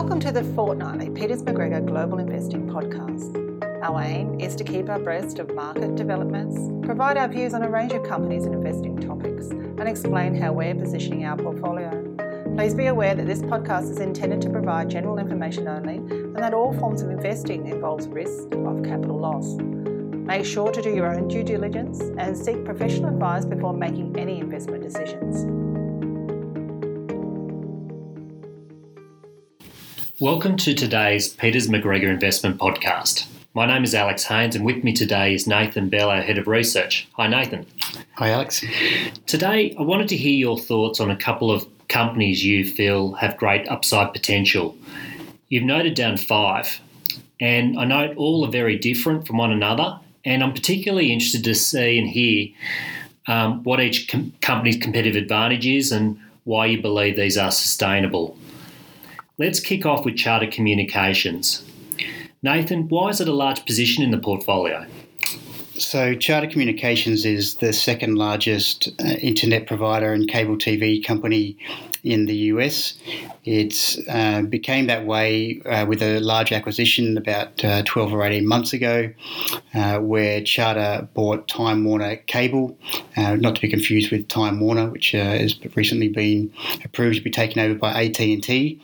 Welcome to the fortnightly Peters MacGregor Global Investing Podcast. Our aim is to keep abreast of market developments, provide our views on a range of companies and investing topics, and explain how we're positioning our portfolio. Please be aware that this podcast is intended to provide general information only and that all forms of investing involves risk of capital loss. Make sure to do your own due diligence and seek professional advice before making any investment decisions. Welcome to today's Peters MacGregor Investment Podcast. My name is Alex Haynes, and with me today is Nathan Bell, our Head of Research. Hi, Nathan. Hi, Alex. Today, I wanted to hear your thoughts on a couple of companies you feel have great upside potential. You've noted down five, and I note all are very different from one another, and I'm particularly interested to see and hear um, what each com- company's competitive advantage is and why you believe these are sustainable. Let's kick off with Charter Communications. Nathan, why is it a large position in the portfolio? So, Charter Communications is the second largest uh, internet provider and cable TV company in the US. It uh, became that way uh, with a large acquisition about uh, 12 or 18 months ago, uh, where Charter bought Time Warner Cable, uh, not to be confused with Time Warner, which uh, has recently been approved to be taken over by AT&T.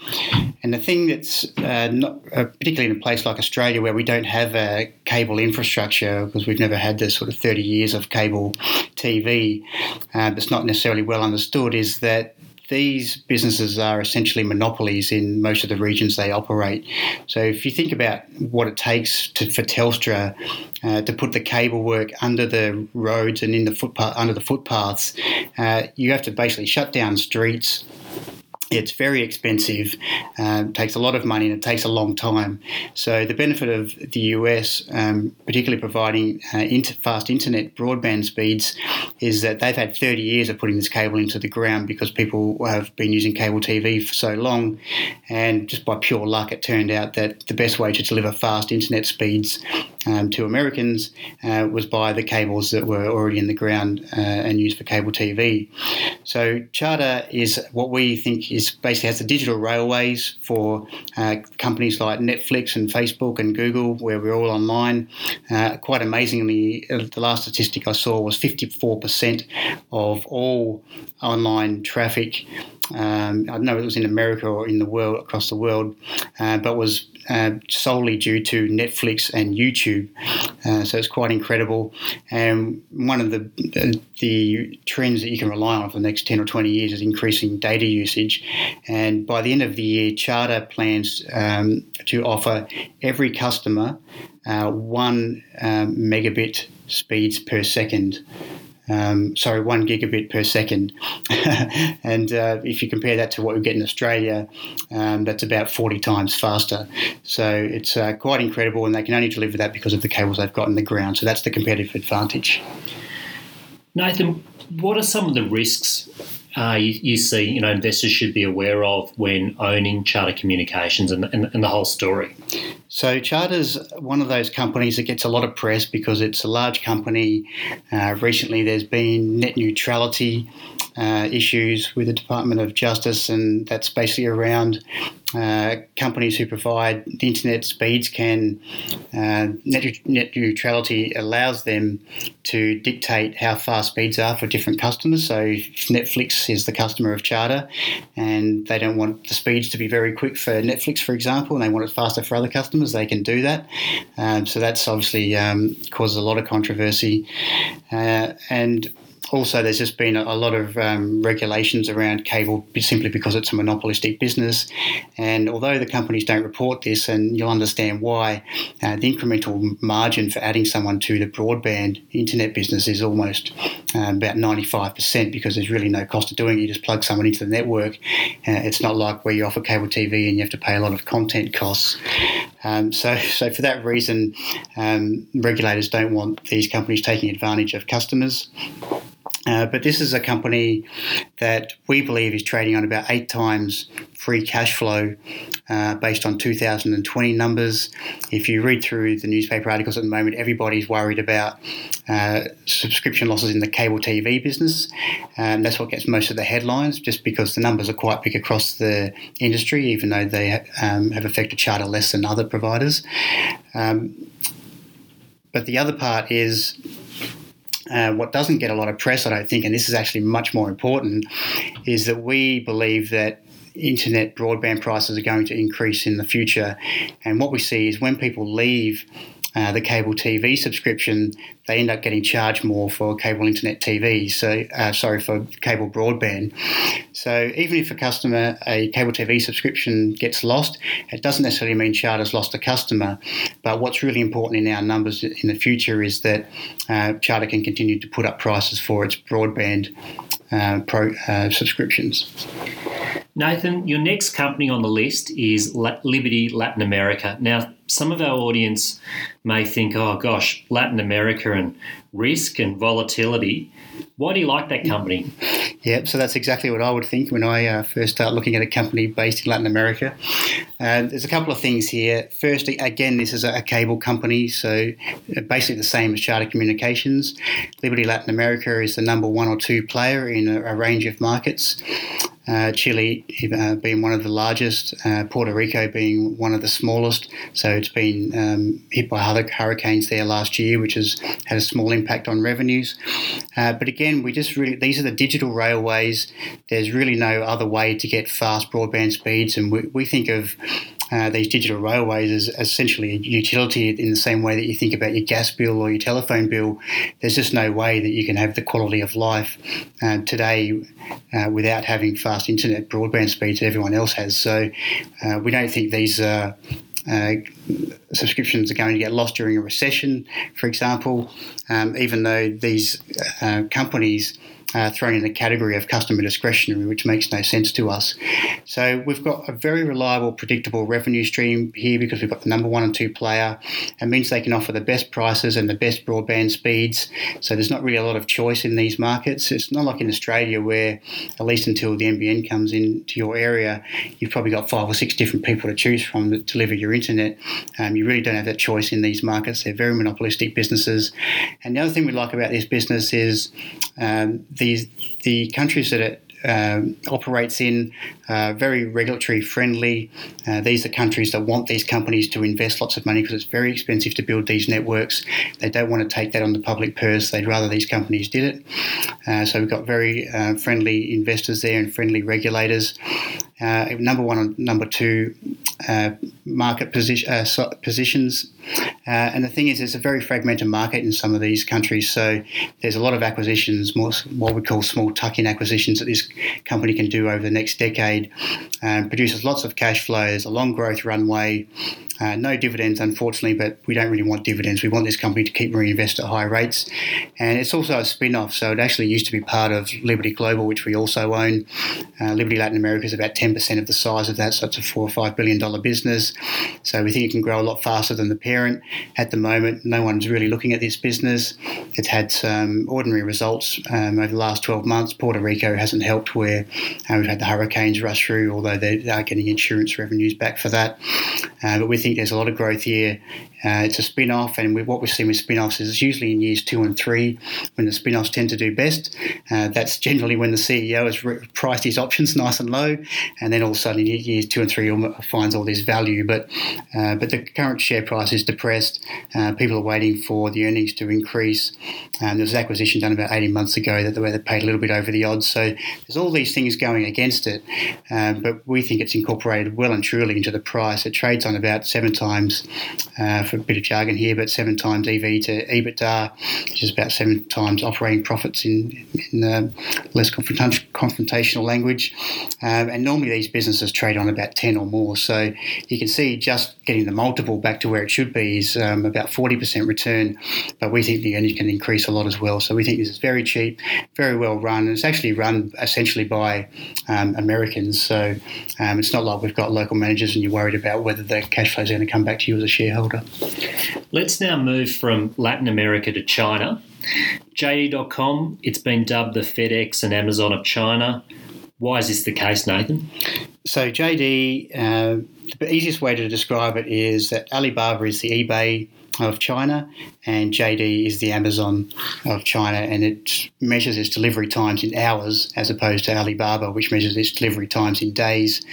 And the thing that's not particularly in a place like Australia, where we don't have a cable infrastructure because we've never had this sort of 30 years of cable TV, that's not necessarily well understood, is that these businesses are essentially monopolies in most of the regions they operate. So if you think about what it takes to, for Telstra uh, to put the cable work under the roads and in the footpath under the footpaths, uh, you have to basically shut down streets it's very expensive, um, takes a lot of money, and it takes a long time. So the benefit of the US, um, particularly providing uh, inter- fast internet broadband speeds, is that they've had 30 years of putting this cable into the ground because people have been using cable TV for so long, and just by pure luck, it turned out that the best way to deliver fast internet speeds um, to Americans uh, was by the cables that were already in the ground uh, and used for cable TV. So Charter is what we think is basically has the digital railways for uh, companies like Netflix and Facebook and Google, where we're all online. Uh, quite amazingly, uh, the last statistic I saw was 54% of all online traffic um, I don't know if it was in America or in the world across the world, uh, but was solely due to Netflix and YouTube. Uh, so it's quite incredible. And one of the, the, trends that you can rely on for the next ten or twenty years is increasing data usage. And by the end of the year, Charter plans um, to offer every customer uh, one um, megabit speeds per second um, sorry, one gigabit per second. and uh, if you compare that to what we get in Australia, um, that's about 40 times faster. So it's uh, quite incredible, and they can only deliver that because of the cables they've got in the ground. So that's the competitive advantage. Nathan, what are some of the risks uh, you, you, see, you know, investors should be aware of when owning Charter Communications and, and, and, the whole story? So, Charter's one of those companies that gets a lot of press because it's a large company. Uh, recently, there's been net neutrality uh, issues with the Department of Justice, and that's basically around uh, companies who provide the internet speeds can uh, net, net, neutrality allows them to dictate how fast speeds are for different customers. So Netflix is the customer of Charter, and they don't want the speeds to be very quick for Netflix, for example, and they want it faster for other customers. They can do that. Um, so that's obviously um, causes a lot of controversy, uh, and also, there's just been a, lot of um, regulations around cable simply because it's a monopolistic business. And although the companies don't report this, and you'll understand why, uh, the incremental margin for adding someone to the broadband internet business is almost um, about 95% because there's really no cost of doing it. You just plug someone into the network. Uh, it's not like where you offer cable TV and you have to pay a lot of content costs. Um, so, so for that reason, um, regulators don't want these companies taking advantage of customers. Uh, but this is a company that we believe is trading on about eight times free cash flow uh, based on 2020 numbers. If you read through the newspaper articles at the moment, everybody's worried about uh, subscription losses in the cable TV business. Um, that's what gets most of the headlines, just because the numbers are quite big across the industry, even though they um, have affected Charter less than other providers. Um, but the other part is uh, what doesn't get a lot of press, I don't think, and this is actually much more important, is that we believe that internet broadband prices are going to increase in the future. And what we see is when people leave uh, the cable TV subscription, they end up getting charged more for cable internet TV. So, uh, sorry, for cable broadband. So, even if a customer, a cable TV subscription gets lost, it doesn't necessarily mean Charter's lost a customer. But what's really important in our numbers in the future is that uh, Charter can continue to put up prices for its broadband uh, pro, uh, subscriptions. Nathan, your next company on the list is Liberty Latin America. Now, some of our audience may think, oh gosh, Latin America and risk and volatility. Why do you like that company? Yep, so that's exactly what I would think when I uh, first start looking at a company based in Latin America. Uh, there's a couple of things here. First, again, this is a, cable company, so uh, basically the same as Charter Communications. Liberty Latin America is the number one or two player in a, a range of markets. Uh, Chile uh, being one of the largest, uh, Puerto Rico being one of the smallest. So it's been um, hit by other hurricanes there last year, which has had a small impact on revenues. Uh, but again, we just really, these are the digital railways. There's really no other way to get fast broadband speeds. And we, we think of uh, these digital railways as, essentially a utility in the same way that you think about your gas bill or your telephone bill. There's just no way that you can have the quality of life uh, today uh, without having fast internet broadband speeds that everyone else has. So uh, we don't think these uh, subscriptions are going to get lost during a recession, for example, um, even though these companies uh, thrown in the category of customer discretionary, which makes no sense to us. So we've got a very reliable, predictable revenue stream here because we've got the number one and two player. It means they can offer the best prices and the best broadband speeds. So there's not really a lot of choice in these markets. It's not like in Australia where, at least until the NBN comes into your area, you've probably got five or six different people to choose from to deliver your internet. Um, you really don't have that choice in these markets. They're very monopolistic businesses. And the other thing we like about this business is um, the the the countries that it um, operates in uh, very regulatory friendly. Uh, these are countries that want these companies to invest lots of money because it's very expensive to build these networks. They don't want to take that on the public purse. They'd rather these companies did it. Uh, so we've got very uh, friendly investors there and friendly regulators. Uh, number one and number two uh, market position, positions uh, and the thing is, it's a very fragmented market in some of these countries. So there's a lot of acquisitions, more what we call small tuck-in acquisitions that this company can do over the next decade. Um, produces lots of cash flows, a long growth runway, uh, no dividends, unfortunately, but we don't really want dividends. We want this company to keep reinvest at high rates. And it's also a spin off, so it actually used to be part of Liberty Global, which we also own. Uh, Liberty Latin America is about 10% of the size of that, so it's a four or five billion dollar business. So we think it can grow a lot faster than the parent. At the moment, no one's really looking at this business. It's had some ordinary results um, over the last 12 months. Puerto Rico hasn't helped where uh, we've had the hurricanes rush through, although they are getting insurance revenues back for that. Uh, but we think there's a lot of growth here uh, it's a spin off, and we, what we've seen with spin offs is it's usually in years two and three when the spin offs tend to do best. Uh, that's generally when the CEO has re- priced his options nice and low, and then all of a sudden in years two and three finds all this value. But uh, but the current share price is depressed. Uh, people are waiting for the earnings to increase. Um, there was an acquisition done about 18 months ago that they paid a little bit over the odds. So there's all these things going against it, um, but we think it's incorporated well and truly into the price. It trades on about seven times uh, a bit of jargon here, but seven times EV to EBITDA, which is about seven times operating profits in, in uh, less confrontational language. Um, and normally these businesses trade on about 10 or more. So you can see just getting the multiple back to where it should be is um, about 40% return. But we think the earnings can increase a lot as well. So we think this is very cheap, very well run. And it's actually run essentially by um, Americans. So um, it's not like we've got local managers and you're worried about whether the cash flow is going to come back to you as a shareholder. Let's now move from Latin America to China. JD.com, it's been dubbed the FedEx and Amazon of China. Why is this the case, Nathan? So, JD, uh, the easiest way to describe it is that Alibaba is the eBay of China, and JD is the Amazon of China, and it measures its delivery times in hours as opposed to Alibaba, which measures its delivery times in days.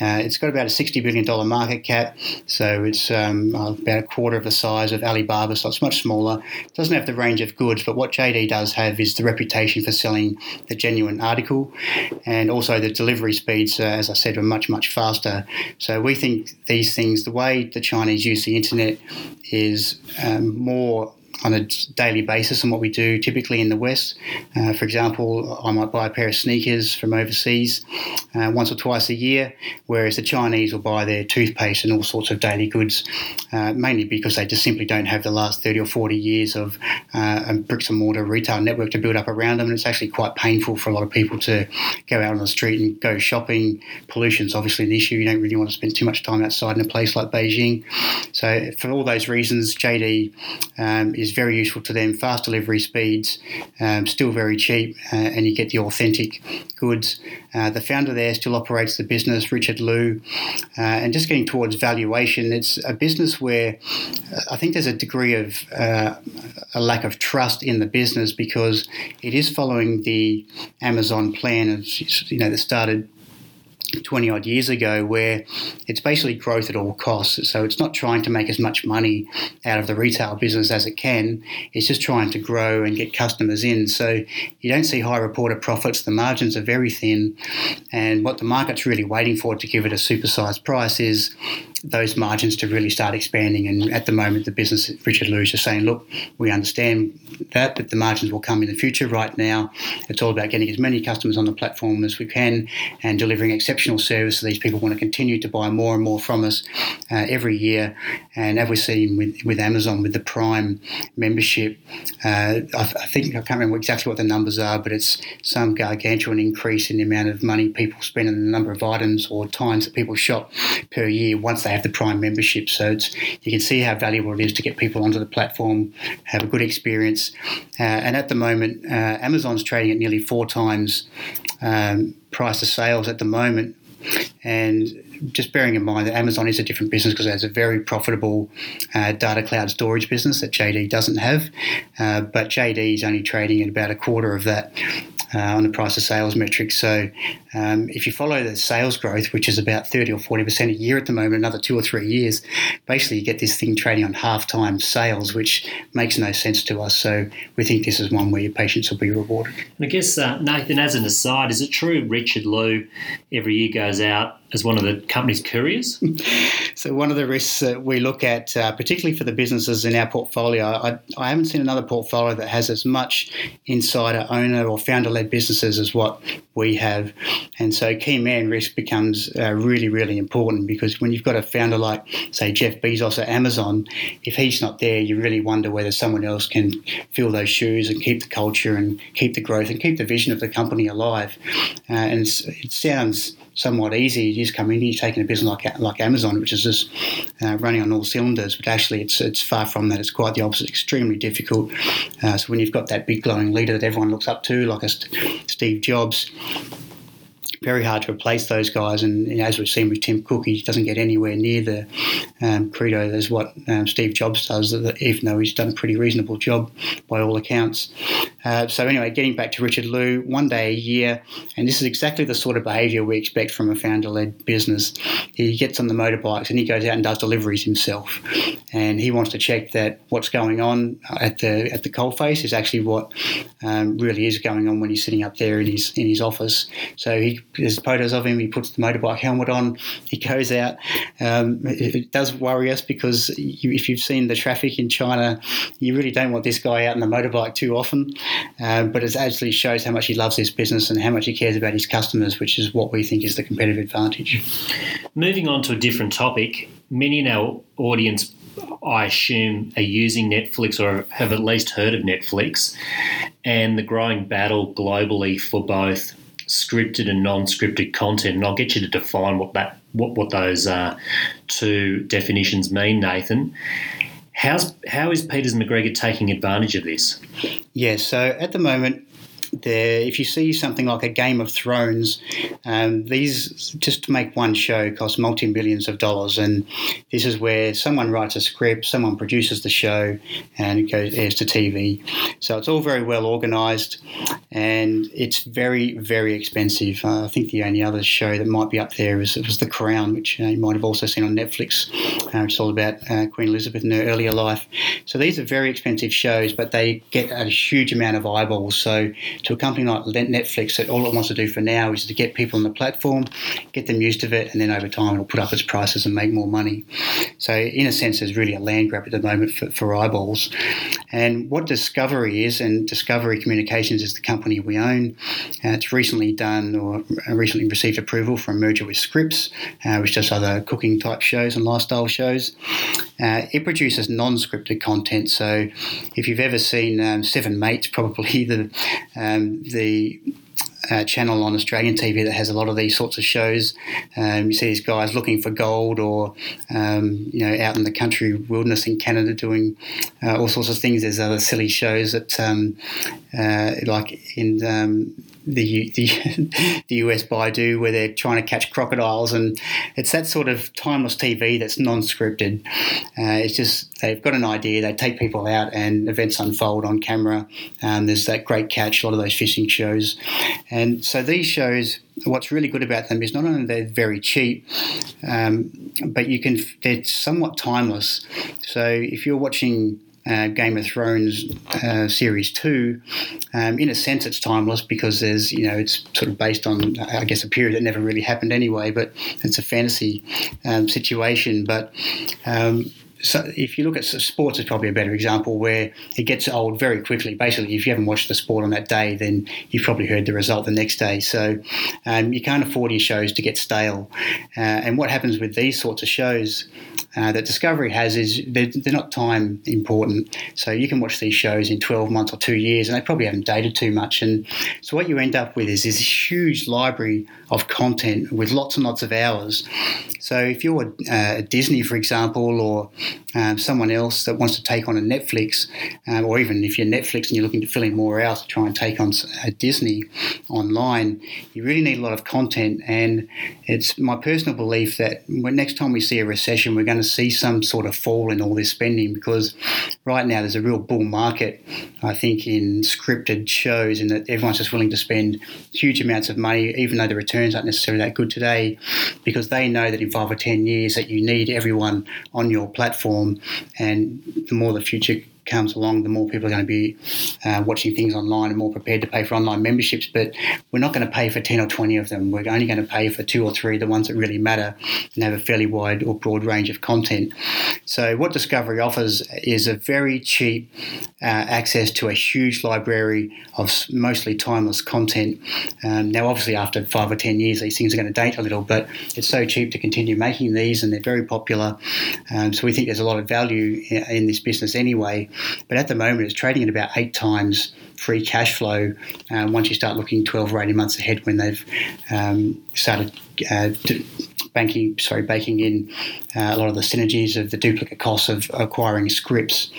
Uh, it's got about a $60 billion market cap, so it's um, about a quarter of the size of Alibaba, so it's much smaller. It doesn't have the range of goods, but what JD does have is the reputation for selling the genuine article, and also the delivery speeds, uh, as I said, are much, much faster. So we think these things, the way the Chinese use the internet is um, more on a daily basis than what we do typically in the West. Uh, for example, I might buy a pair of sneakers from overseas uh, once or twice a year, whereas the Chinese will buy their toothpaste and all sorts of daily goods, uh, mainly because they just simply don't have the last 30 or 40 years of uh, a bricks and mortar retail network to build up around them. And it's actually quite painful for a lot of people to go out on the street and go shopping. Pollution's obviously an issue. You don't really want to spend too much time outside in a place like Beijing. So, for all those reasons, JD um, is is very useful to them. Fast delivery speeds, um, still very cheap, uh, and you get the authentic goods. Uh, the founder there still operates the business, Richard Liu, uh, and just getting towards valuation. It's a business where uh, I think there's a degree of uh, a lack of trust in the business because it is following the Amazon plan of you know that started 20 odd years ago where it's basically growth at all costs. So it's not trying to make as much money out of the retail business as it can, it's just trying to grow and get customers in. So you don't see high reported profits, the margins are very thin, and what the market's really waiting for to give it a supersized price is those margins to really start expanding. And at the moment, the business, Richard Liu is saying, look, we understand that, but the margins will come in the future. Right now, it's all about getting as many customers on the platform as we can and delivering exceptional service. So these people want to continue to buy more and more from us uh, every year. And as we've seen with, with Amazon, with the Prime membership, uh, I, I think, I can't remember exactly what the numbers are, but it's some gargantuan increase in the amount of money people spend on the number of items or times that people shop per year once they they have the Prime membership. So you can see how valuable it is to get people onto the platform, have a good experience. Uh, and at the moment, uh, Amazon's trading at nearly four times um, price to sales at the moment. And just bearing in mind that Amazon is a different business because it has a very profitable uh, data cloud storage business that JD doesn't have. Uh, but JD is only trading at about a quarter of that uh, on the price of sales metrics. So um, if you follow the sales growth, which is about 30 or 40% a year at the moment, another two or three years, basically you get this thing trading on half time sales, which makes no sense to us. So we think this is one where your patience will be rewarded. And I guess, uh, Nathan, as an aside, is it true Richard Liu every year goes out as one of the company's couriers? so one of the risks that we look at, uh, particularly for the businesses in our portfolio, I, I, haven't seen another portfolio that has as much insider owner or founder-led businesses as what we have. And so key man risk becomes uh, really, really important because when you've got a founder like, say, Jeff Bezos at Amazon, if he's not there, you really wonder whether someone else can fill those shoes and keep the culture and keep the growth and keep the vision of the company alive. Uh, and it sounds somewhat easy. You just come in, you're taking a business like like Amazon, which is just uh, running on all cylinders. But actually, it's it's far from that. It's quite the opposite. Extremely difficult. Uh, so when you've got that big glowing leader that everyone looks up to, like a Steve Jobs, very hard to replace those guys. And as we've seen with Tim Cook, he doesn't get anywhere near the um, credo as what um, Steve Jobs does, even though he's done a pretty reasonable job by all accounts. Uh, so anyway, getting back to Richard Liu, one day a year, and this is exactly the sort of behaviour we expect from a founder-led business. He gets on the motorbikes and he goes out and does deliveries himself, and he wants to check that what's going on at the at the coalface is actually what um, really is going on when he's sitting up there in his in his office. So he there's photos of him. He puts the motorbike helmet on. He goes out. Um, it, it, does worry us because you, if you've seen the traffic in China, you really don't want this guy out on the motorbike too often. Um, but it actually shows how much he loves his business and how much he cares about his customers, which is what we think is the competitive advantage. Moving on to a different topic, many in our audience I assume, are using Netflix or have at least heard of Netflix, and the growing battle globally for both scripted and non-scripted content, and I'll get you to define what that what what those uh, two definitions mean, Nathan. How's how is Peters MacGregor taking advantage of this? Yeah, so at the moment, there, if you see something like a Game of Thrones, um, these just to make one show cost multi millions of dollars, and this is where someone writes a script, someone produces the show, and it goes airs to TV. So it's all very well organised, and it's very very expensive. Uh, I think the only other show that might be up there is was, was The Crown, which uh, you might have also seen on Netflix. Uh, it's all about uh, Queen Elizabeth in her earlier life. So these are very expensive shows, but they get a huge amount of eyeballs. So to a company like Netflix that all it wants to do for now is to get people on the platform, get them used to it, and then over time it'll put up its prices and make more money. So in a sense, there's really a land grab at the moment for, for eyeballs. And what Discovery is, and Discovery Communications is the company we own. Uh, it's recently done or recently received approval for a merger with Scripps, uh, which does other cooking type shows and lifestyle shows. Uh, it produces non-scripted content. So if you've ever seen um, Seven Mates, probably the um, the uh, channel on Australian TV that has a lot of these sorts of shows. Um, you see these guys looking for gold, or um, you know, out in the country wilderness in Canada doing uh, all sorts of things. There's other silly shows that, um, uh, like in um, the, the the US Bayou where they're trying to catch crocodiles, and it's that sort of timeless TV that's non-scripted. Uh, it's just they've got an idea, they take people out, and events unfold on camera. Um, there's that great catch, a lot of those fishing shows, and so these shows. What's really good about them is not only they're very cheap, um, but you can they're somewhat timeless. So if you're watching uh, Game of Thrones uh, series two, um, in a sense, it's timeless because there's you know it's sort of based on I guess a period that never really happened anyway, but it's a fantasy um, situation. But um, so if you look at sports, it's probably a better example where it gets old very quickly. Basically, if you haven't watched the sport on that day, then you've probably heard the result the next day. So um, you can't afford your shows to get stale. Uh, and what happens with these sorts of shows uh, that Discovery has is they're, they're, not time important. So you can watch these shows in 12 months or two years, and they probably haven't dated too much. And so what you end up with is this huge library of content with lots and lots of hours. So if you're uh, Disney, for example, or um, someone else that wants to take on a Netflix, um, or even if you're Netflix and you're looking to fill in more hours to try and take on a Disney online, you really need a lot of content. And it's my personal belief that when next time we see a recession, we're going to see some sort of fall in all this spending because right now there's a real bull market, I think, in scripted shows, and that everyone's just willing to spend huge amounts of money, even though the returns aren't necessarily that good today, because they know that in five or ten years that you need everyone on your platform, and the more the future comes along, the more people are going to be uh, watching things online and more prepared to pay for online memberships. But we're not going to pay for 10 or 20 of them. We're only going to pay for two or three, the ones that really matter and have a fairly wide or broad range of content. So, what Discovery offers is a very cheap uh, access to a huge library of mostly timeless content. Um, now, obviously, after five or 10 years, these things are going to date a little, but it's so cheap to continue making these and they're very popular. Um, so, we think there's a lot of value in this business anyway. But at the moment, it's trading at about eight times free cash flow um, once you start looking 12 or 18 months ahead when they've um, started uh, banking, sorry, baking in uh, a lot of the synergies of the duplicate costs of acquiring Scripps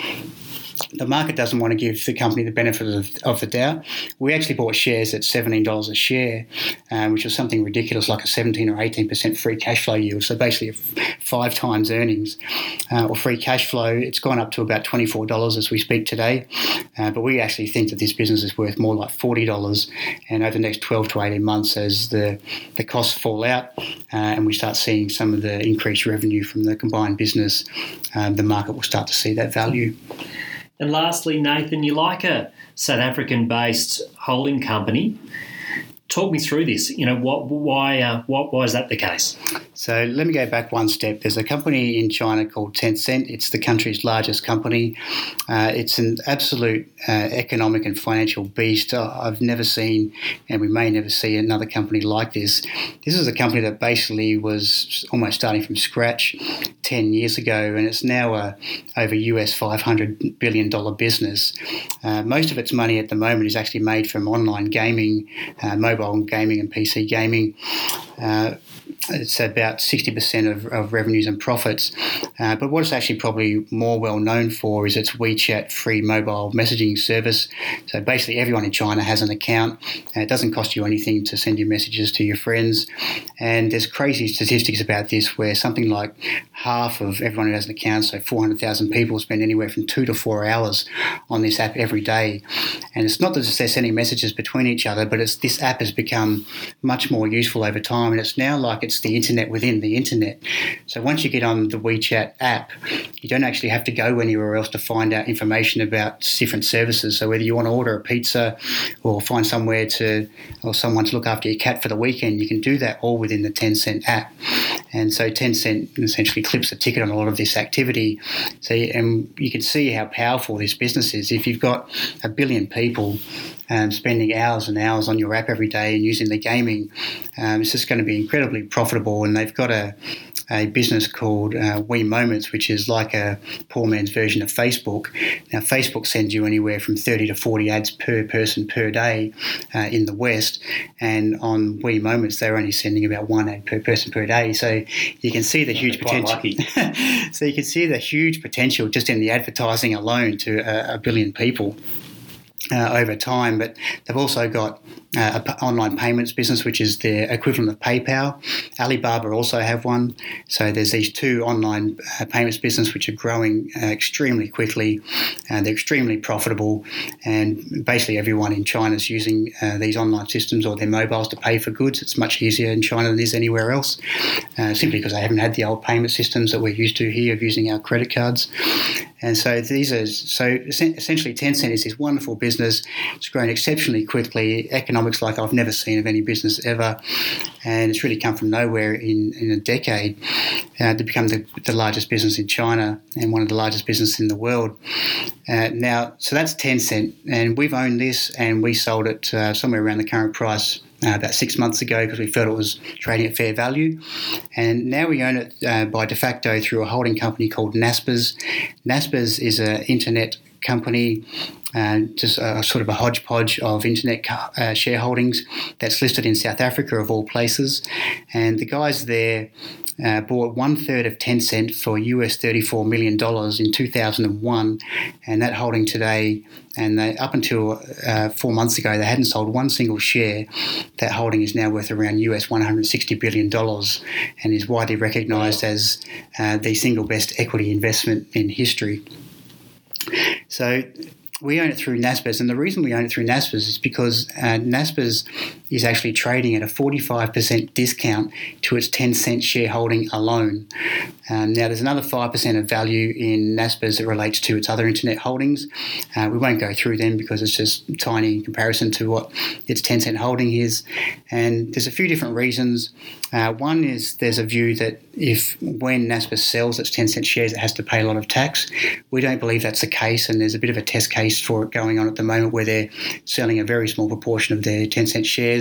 the market doesn't want to give the company the benefit of, of the doubt. We actually bought shares at $17 a share, um, which was something ridiculous like a 17 or 18% free cash flow yield. So basically, five times earnings uh, or free cash flow. It's gone up to about $24 as we speak today. Uh, but we actually think that this business is worth more like $40. And over the next 12 to 18 months, as the, the costs fall out uh, and we start seeing some of the increased revenue from the combined business, um, the market will start to see that value. And lastly, Nathan, you like a South African based holding company. Talk me through this. You know, what, why, uh, what, why is that the case? So let me go back one step. There's a company in China called Tencent. It's the country's largest company. Uh, it's an absolute uh, economic and financial beast. Uh, I've never seen, and we may never see another company like this. This is a company that basically was almost starting from scratch 10 years ago, and it's now a over US $500 billion business. Uh, most of its money at the moment is actually made from online gaming, uh, mobile gaming, and PC gaming. Uh, it's about 60% of, of revenues and profits. Uh, but what it's actually probably more well known for is its WeChat free mobile messaging service. So basically, everyone in China has an account. it doesn't cost you anything to send your messages to your friends. And there's crazy statistics about this where something like half of everyone who has an account, so 400,000 people, spend anywhere from two to four hours on this app every day. And it's not that they're sending messages between each other, but it's this app has become much more useful over time. And it's now like it's the internet within the internet. So once you get on the WeChat app, you don't actually have to go anywhere else to find out information about different services. So whether you want to order a pizza or find somewhere to or someone to look after your cat for the weekend, you can do that all within the Tencent app. And so Tencent essentially clips a ticket on a lot of this activity. So and you can see how powerful this business is. If you've got a billion people um, spending hours and hours on your app every day and using the gaming, um, it's just going to be incredibly profitable. And they've got a a business called uh, We Moments, which is like a poor man's version of Facebook. Now, Facebook sends you anywhere from 30 to 40 ads per person per day uh, in the West, and on We Moments, they're only sending about one ad per person per day. So you can see the huge potential. so you can see the huge potential just in the advertising alone to a, a billion people uh, over time. But they've also got uh, an online payments business, which is the equivalent of PayPal. Alibaba also have one. So there's these two online uh, payments business which are growing uh, extremely quickly. and they're extremely profitable, and basically everyone in China is using uh, these online systems or their mobiles to pay for goods. It's much easier in China than it is anywhere else, uh, simply because they haven't had the old payment systems that we're used to here of using our credit cards. And so these are so essentially Tencent is this wonderful business. It's grown exceptionally quickly, economics like I've never seen of any business ever, and it's really come from nowhere in, in a decade uh, to become the, the largest business in China and one of the largest businesses in the world. Uh, now, so that's Tencent, and we've owned this and we sold it uh, somewhere around the current price uh, about six months ago because we felt it was trading at fair value. And now we own it uh, by de facto through a holding company called Naspers. Naspers is an internet company, uh, just a, sort of a hodgepodge of internet uh, shareholdings that's listed in South Africa, of all places. And the guys there uh, bought one third of Tencent for US $34 million in 2001, and that holding today, and they, up until uh, four months ago, they hadn't sold one single share. That holding is now worth around US $160 billion and is widely recognised as uh, the single best equity investment in history. So we own it through Naspers, and the reason we own it through Naspers is because uh, Naspers is actually trading at a 45% discount to its Tencent shareholding alone. Um, now, there's another 5% of value in Naspers that relates to its other internet holdings. Uh, we won't go through them because it's just tiny in comparison to what its Tencent holding is. And there's a few different reasons. Uh, one is there's a view that if when Naspers sells its Tencent shares, it has to pay a lot of tax. We don't believe that's the case, and there's a bit of a test case for it going on at the moment where they're selling a very small proportion of their Tencent shares,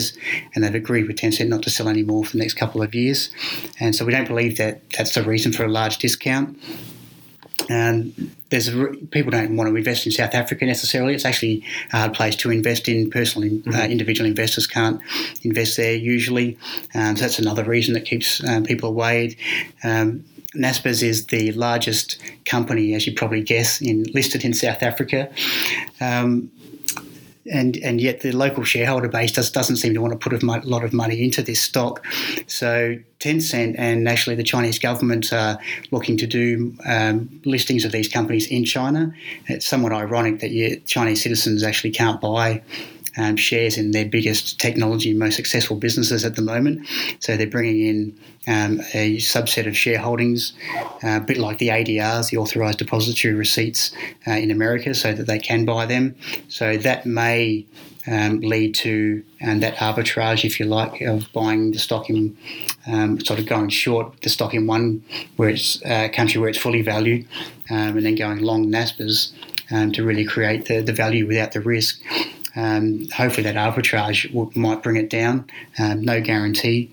and they've agreed with Tencent not to sell any more for the next couple of years. And so we don't believe that that's the reason for a large discount. And there's a, people don't want to invest in South Africa necessarily. It's actually a hard place to invest in. Personal mm-hmm. uh, individual investors can't invest there usually. Um, so that's another reason that keeps um, people away. Um, Naspers is the largest company, as you probably guess, in listed in South Africa. Um, and and yet the local shareholder base just doesn't seem to want to put a lot of money into this stock. So Tencent and actually the Chinese government are looking to do um, listings of these companies in China. It's somewhat ironic that Chinese citizens actually can't buy um, shares in their biggest technology, and most successful businesses at the moment. So they're bringing in um, a subset of shareholdings, uh, a bit like the ADRs, the authorised depository receipts uh, in America, so that they can buy them. So that may um, lead to um, that arbitrage, if you like, of buying the stock in um, sort of going short the stock in one where it's uh, country where it's fully valued, um, and then going long Naspers um, to really create the, the value without the risk. Um, hopefully, that arbitrage will, might bring it down. Um, no guarantee.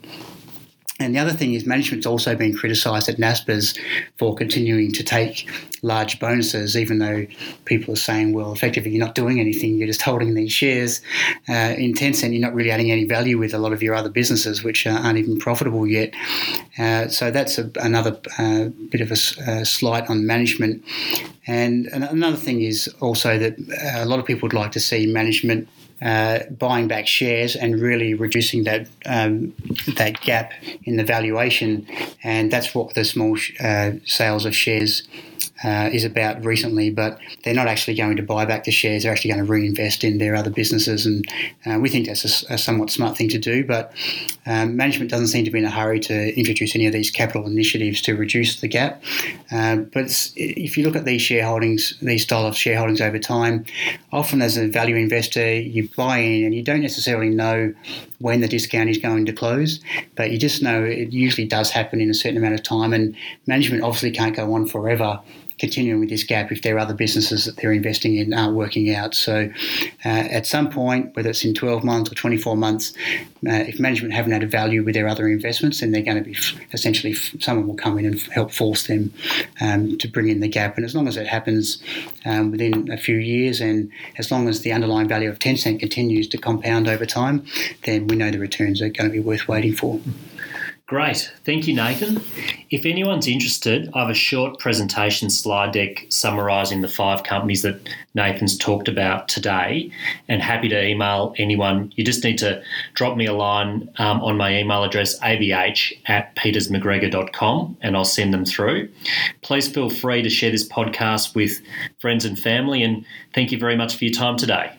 And the other thing is, management's also been criticised at NASPERS for continuing to take large bonuses, even though people are saying, well, effectively, you're not doing anything, you're just holding these shares. Uh, in Tencent, you're not really adding any value with a lot of your other businesses, which aren't even profitable yet. Uh, so that's a, another uh, bit of a, a slight on management. And another thing is also that a lot of people would like to see management uh, buying back shares and really reducing that um, that gap in the valuation, and that's what the small uh, sales of shares uh, is about recently, but they're not actually going to buy back the shares. They're actually going to reinvest in their other businesses, and uh, we think that's a, a, somewhat smart thing to do. But um, management doesn't seem to be in a hurry to introduce any of these capital initiatives to reduce the gap. Uh, but if you look at these shareholdings, these style of shareholdings over time, often as a value investor, you buy in and you don't necessarily know when the discount is going to close, but you just know it usually does happen in a certain amount of time, and management obviously can't go on forever continuing with this gap if there are other businesses that they're investing in aren't working out. So, uh, at some point, whether it's in 12 months or 24 months, uh, if management haven't added value with their other investments, then they're going to be essentially someone will come in and help force them um, to bring in the gap. And as long as it happens um, within a few years, and as long as the underlying value of Tencent continues to compound over time, then we know the returns are going to be worth waiting for. Great. Thank you, Nathan. If anyone's interested, I have a short presentation slide deck summarising the five companies that Nathan's talked about today and happy to email anyone. You just need to drop me a line um, on my email address, abh at petersmacgregor.com, and I'll send them through. Please feel free to share this podcast with friends and family, and thank you very much for your time today.